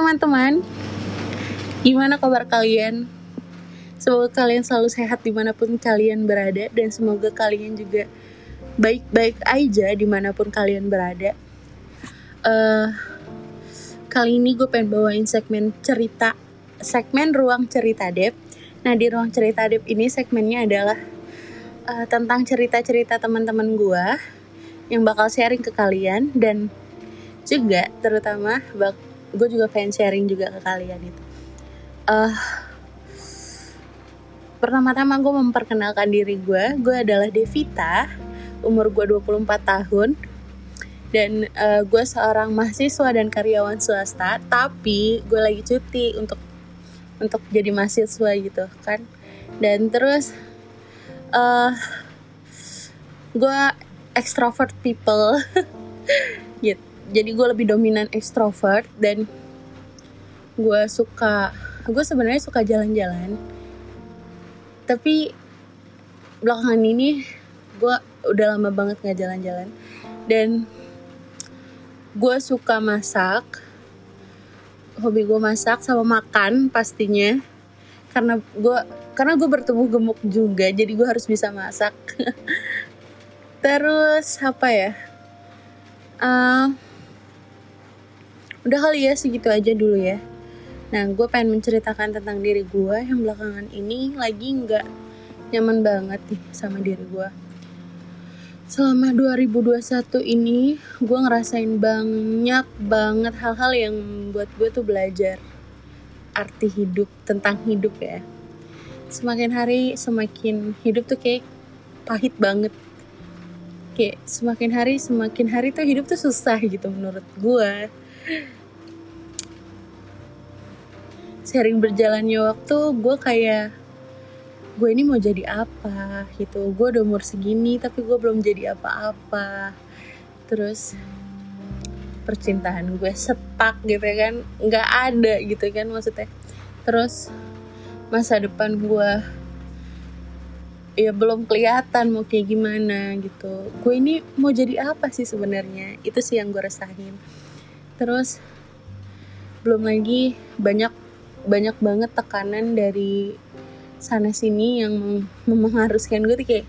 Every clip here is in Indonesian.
teman-teman, gimana kabar kalian? Semoga kalian selalu sehat di mana pun kalian berada dan semoga kalian juga baik-baik aja di mana pun kalian berada. Uh, kali ini gue pengen bawain segmen cerita, segmen ruang cerita Dep. Nah di ruang cerita Dep ini segmennya adalah uh, tentang cerita-cerita teman-teman gue yang bakal sharing ke kalian dan juga terutama bak gue juga pengen sharing juga ke kalian itu. Uh, Pertama-tama gue memperkenalkan diri gue, gue adalah Devita, umur gue 24 tahun, dan uh, gue seorang mahasiswa dan karyawan swasta, tapi gue lagi cuti untuk untuk jadi mahasiswa gitu kan. Dan terus uh, gue extrovert people, gitu. Jadi gue lebih dominan extrovert dan gue suka, gue sebenarnya suka jalan-jalan. Tapi belakangan ini gue udah lama banget nggak jalan-jalan. Dan gue suka masak. Hobi gue masak sama makan pastinya. Karena gue karena gue bertubuh gemuk juga jadi gue harus bisa masak. Terus apa ya? Uh, udah kali ya segitu aja dulu ya Nah, gue pengen menceritakan tentang diri gue yang belakangan ini lagi nggak nyaman banget nih sama diri gue. Selama 2021 ini, gue ngerasain banyak banget hal-hal yang buat gue tuh belajar arti hidup, tentang hidup ya. Semakin hari, semakin hidup tuh kayak pahit banget. Kayak semakin hari, semakin hari tuh hidup tuh susah gitu menurut gue sering berjalannya waktu gue kayak gue ini mau jadi apa? Gitu. Gue udah umur segini tapi gue belum jadi apa-apa. Terus percintaan gue setak gitu ya kan. Nggak ada gitu kan maksudnya. Terus masa depan gue ya belum kelihatan mau kayak gimana gitu. Gue ini mau jadi apa sih sebenarnya? Itu sih yang gue rasain terus belum lagi banyak banyak banget tekanan dari sana sini yang mengharuskan gue tuh kayak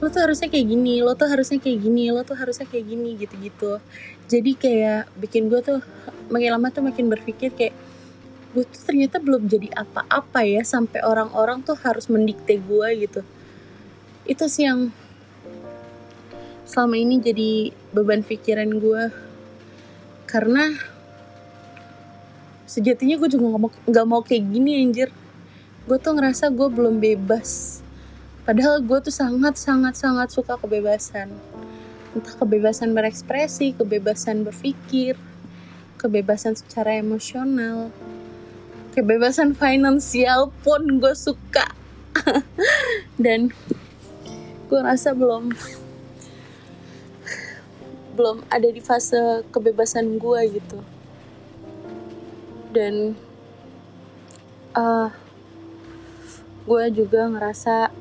lo tuh harusnya kayak gini lo tuh harusnya kayak gini lo tuh harusnya kayak gini gitu-gitu. Jadi kayak bikin gue tuh makin lama tuh makin berpikir kayak gue tuh ternyata belum jadi apa-apa ya sampai orang-orang tuh harus mendikte gue gitu. Itu sih yang selama ini jadi beban pikiran gue karena sejatinya gue juga gak mau gak mau kayak gini anjir. Gue tuh ngerasa gue belum bebas. Padahal gue tuh sangat sangat sangat suka kebebasan. Entah kebebasan berekspresi kebebasan berpikir kebebasan secara emosional kebebasan finansial pun gue suka. Dan gue rasa belum belum ada di fase kebebasan gue gitu. Dan uh, gue juga ngerasa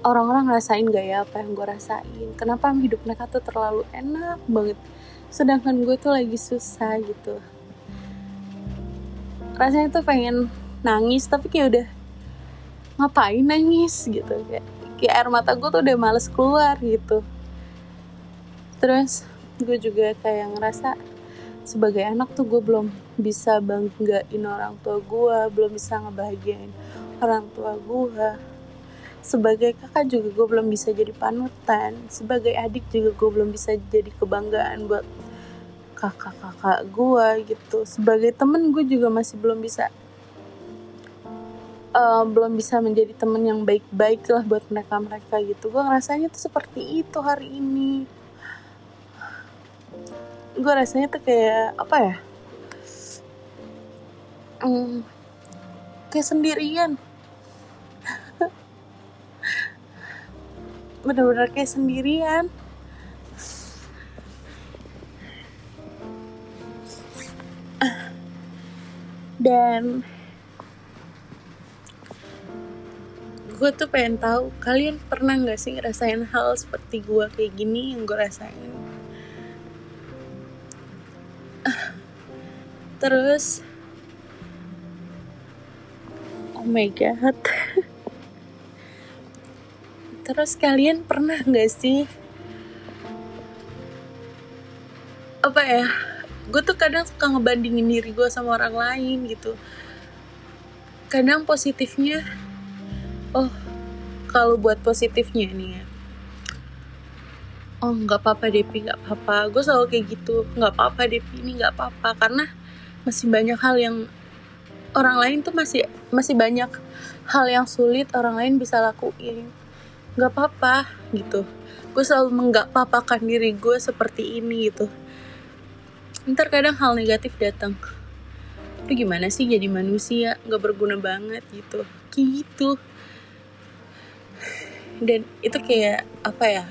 orang-orang ngerasain gak ya apa yang gue rasain? Kenapa hidup mereka tuh terlalu enak banget? Sedangkan gue tuh lagi susah gitu. Rasanya tuh pengen nangis tapi kayak udah ngapain nangis? gitu. Kayak kayak air mata gue tuh udah males keluar gitu terus gue juga kayak ngerasa sebagai anak tuh gue belum bisa banggain orang tua gue belum bisa ngebahagiain orang tua gue sebagai kakak juga gue belum bisa jadi panutan. Sebagai adik juga gue belum bisa jadi kebanggaan buat kakak-kakak gue gitu. Sebagai temen gue juga masih belum bisa uh, belum bisa menjadi temen yang baik-baik lah buat mereka mereka gitu. Gue ngerasanya tuh seperti itu hari ini gue rasanya tuh kayak apa ya? Hmm, kayak sendirian. Bener-bener kayak sendirian. Dan gue tuh pengen tahu kalian pernah nggak sih ngerasain hal seperti gue kayak gini yang gue rasain terus oh my god. Terus kalian pernah nggak sih apa ya gue tuh kadang suka ngebandingin diri gue sama orang lain gitu. Kadang positifnya oh kalau buat positifnya nih ya oh nggak apa-apa Depi nggak apa-apa. Gue selalu kayak gitu nggak apa-apa Depi ini nggak apa-apa. Karena masih banyak hal yang orang lain tuh masih masih banyak hal yang sulit orang lain bisa lakuin. Nggak apa-apa gitu. Gue selalu menggak papakan diri gue seperti ini gitu. Ntar kadang hal negatif datang. Lu gimana sih jadi manusia? Nggak berguna banget gitu. Gitu. Dan itu kayak apa ya?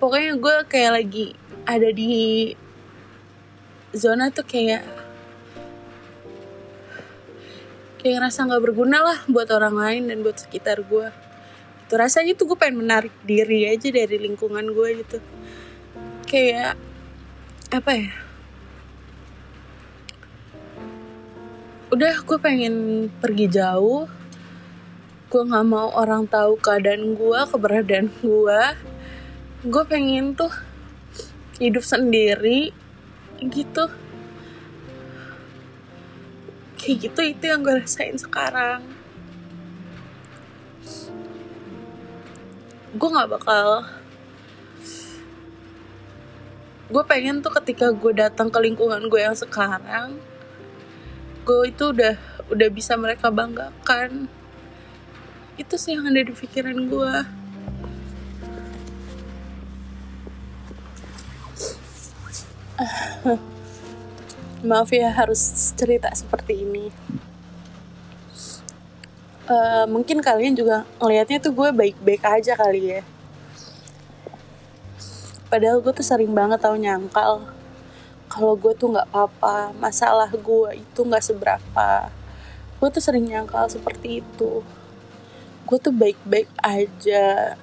Pokoknya gue kayak lagi ada di zona tuh kayak kayak ngerasa nggak berguna lah buat orang lain dan buat sekitar gue itu rasanya tuh gue pengen menarik diri aja dari lingkungan gue gitu. Kayak apa ya? Udah gue pengen pergi jauh. Gue nggak mau orang tahu keadaan gue keberadaan gue gue pengen tuh hidup sendiri gitu. Kayak gitu itu yang gue rasain sekarang. Gue nggak bakal gue pengen tuh ketika gue datang ke lingkungan gue yang sekarang gue itu udah udah bisa mereka banggakan. Itu sih yang ada di pikiran gue maaf ya harus cerita seperti ini. Uh, mungkin kalian juga ngelihatnya tuh gue baik-baik aja kali ya. Padahal gue tuh sering banget tau nyangkal kalau gue tuh nggak apa-apa masalah gue itu nggak seberapa. Gue tuh sering nyangkal seperti itu. Gue tuh baik-baik aja.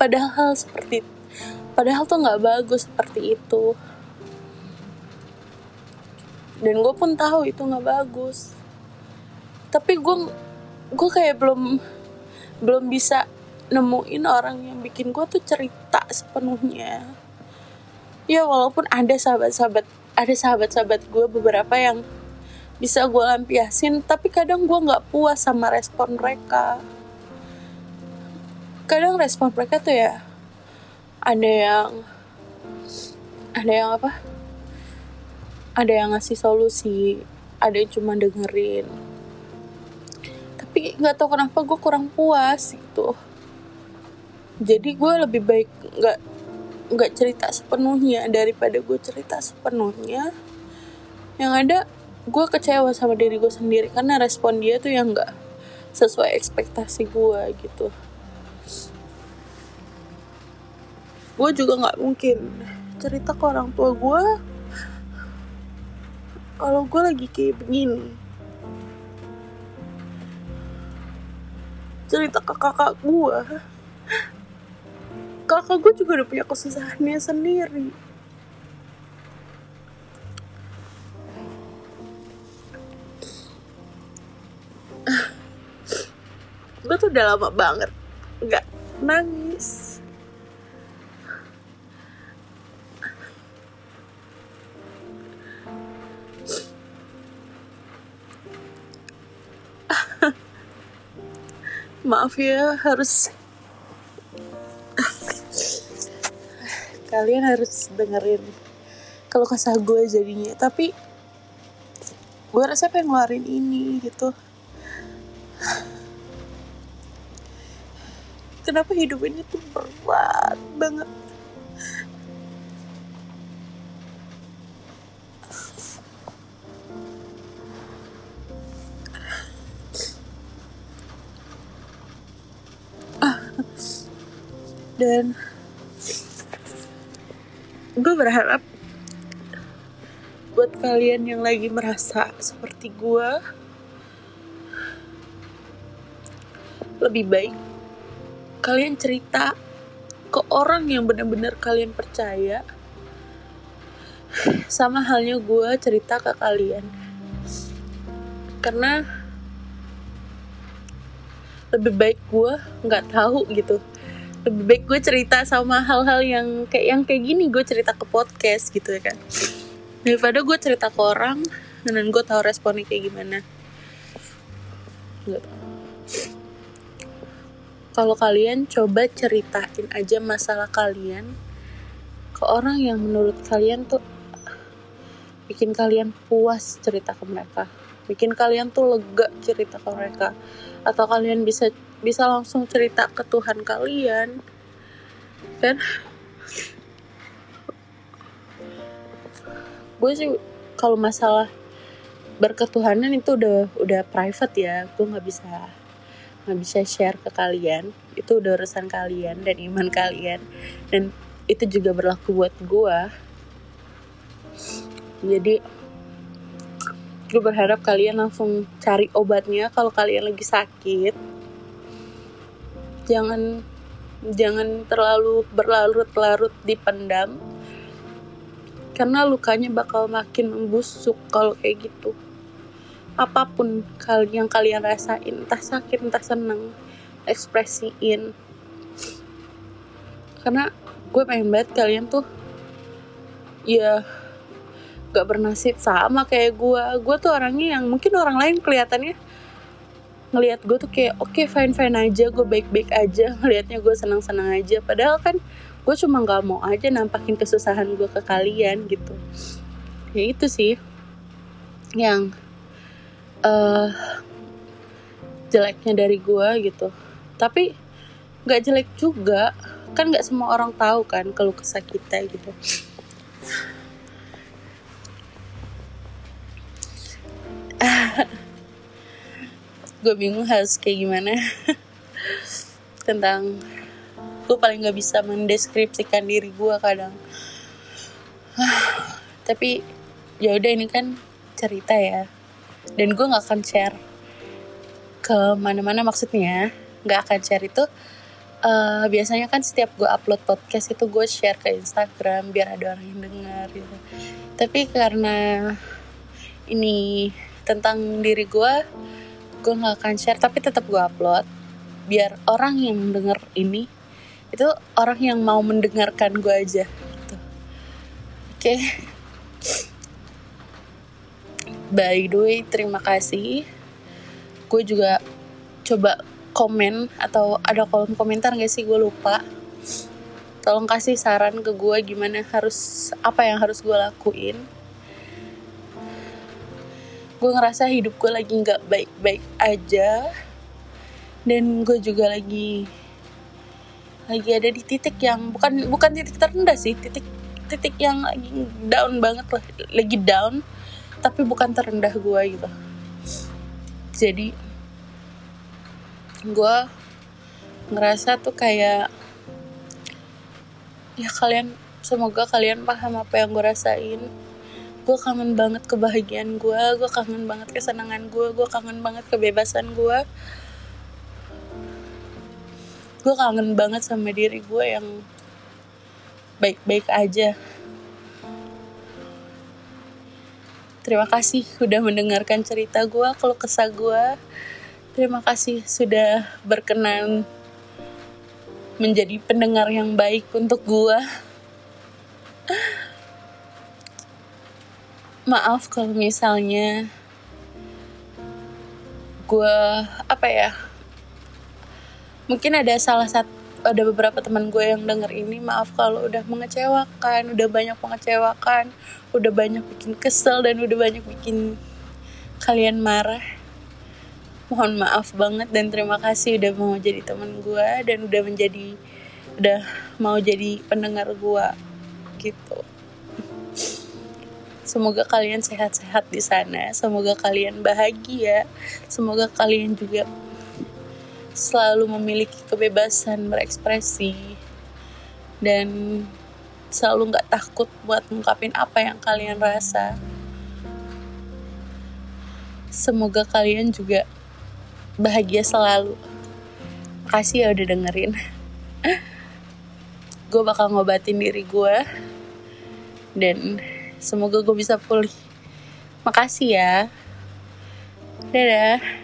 Padahal seperti padahal tuh nggak bagus seperti itu. Dan gue pun tahu itu nggak bagus. Tapi gue gue kayak belum belum bisa nemuin orang yang bikin gue tuh cerita sepenuhnya. Ya walaupun ada sahabat-sahabat ada sahabat-sahabat gue beberapa yang bisa gue lampiasin tapi kadang gue nggak puas sama respon mereka. Kadang respon mereka tuh ya ada yang ada yang apa? Ada yang ngasih solusi ada yang cuma dengerin. Tapi nggak tahu kenapa gue kurang puas gitu. Jadi gue lebih baik nggak nggak cerita sepenuhnya. Daripada gue cerita sepenuhnya yang ada gue kecewa sama diri gue sendiri. Karena respon dia tuh yang nggak sesuai ekspektasi gue gitu gue juga nggak mungkin cerita ke orang tua gue kalau gue lagi kayak begini. Cerita ke kakak gue kakak gue juga udah punya kesusahannya sendiri. Gue tuh udah lama banget nggak nangis maaf ya harus kalian harus dengerin kalau kesah gue jadinya. Tapi gue rasa pengen ngeluarin ini gitu. Kenapa hidup ini tuh berat banget dan gue berharap buat kalian yang lagi merasa seperti gue lebih baik kalian cerita ke orang yang benar-benar kalian percaya. Sama halnya gue cerita ke kalian. Karena lebih baik gue nggak tahu gitu lebih baik gue cerita sama hal-hal yang kayak yang kayak gini. Gue cerita ke podcast gitu ya kan. Daripada gue cerita ke orang dan gue tahu responnya kayak gimana. Kalau kalian coba ceritain aja masalah kalian ke orang yang menurut kalian tuh bikin kalian puas cerita ke mereka. Bikin kalian tuh lega cerita ke mereka. Atau kalian bisa bisa langsung cerita ke Tuhan kalian. Kan gue sih kalau masalah berketuhanan itu udah udah private ya. Gue nggak bisa nggak bisa share ke kalian. Itu udah urusan kalian dan iman kalian. Dan itu juga berlaku buat gue. Jadi gue berharap kalian langsung cari obatnya kalau kalian lagi sakit jangan jangan terlalu berlarut-larut dipendam karena lukanya bakal makin membusuk kalau kayak gitu. Apa pun yang kalian rasain entah sakit entah seneng ekspresiin. Karena gue pengen banget kalian tuh ya gak bernasib sama kayak gue. Gue tuh orangnya yang mungkin orang lain kelihatannya ngelihat gue tuh kayak oke okay, fine fine aja gue baik baik aja. Ngelihatnya gue senang senang aja. Padahal kan gue cuma nggak mau aja nampakin kesusahan gue ke kalian gitu. Ya itu sih yang uh, jeleknya dari gue gitu. Tapi nggak jelek juga. Kan nggak semua orang tahu kan kalau kesah kita gitu gue bingung harus kayak gimana. Tentang gue paling nggak bisa mendeskripsikan diri gue kadang. Tapi ya udah ini kan cerita ya. Dan gue nggak akan share ke mana-mana maksudnya. Nggak akan share itu uh, biasanya kan setiap gue upload podcast itu gue share ke Instagram biar ada orang yang dengar gitu. Tapi karena ini tentang diri gue gue nggak akan share tapi tetap gue upload. Biar orang yang denger ini itu orang yang mau mendengarkan gue aja gitu. oke. Okay. by the way terima kasih. Gue juga coba komen atau ada kolom komentar gak sih? Gue lupa. Tolong kasih saran ke gue gimana harus apa yang harus gue lakuin gue ngerasa hidup gue lagi nggak baik-baik aja. Dan gue juga lagi lagi ada di titik yang bukan bukan titik terendah sih titik titik yang lagi down banget lah lagi down tapi bukan terendah gue gitu. Jadi gue ngerasa tuh kayak ya kalian semoga kalian paham apa yang gue rasain gue kangen banget kebahagiaan gue gue kangen banget kesenangan gue gue kangen banget kebebasan gue gue kangen banget sama diri gue yang baik-baik aja. Terima kasih sudah mendengarkan cerita gue kalau kesah gue terima kasih sudah berkenan menjadi pendengar yang baik untuk gue maaf kalau misalnya gue apa ya mungkin ada salah satu ada beberapa teman gue yang denger ini maaf kalau udah mengecewakan udah banyak mengecewakan udah banyak bikin kesel dan udah banyak bikin kalian marah. Mohon maaf banget dan terima kasih udah mau jadi teman gue dan udah menjadi udah mau jadi pendengar gue gitu Semoga kalian sehat-sehat di sana. Semoga kalian bahagia. Semoga kalian juga selalu memiliki kebebasan berekspresi dan selalu nggak takut buat ngungkapin apa yang kalian rasa. Semoga kalian juga bahagia selalu. Makasih ya udah dengerin. gue bakal ngobatin diri gue dan semoga gue bisa pulih. Makasih ya. Dadah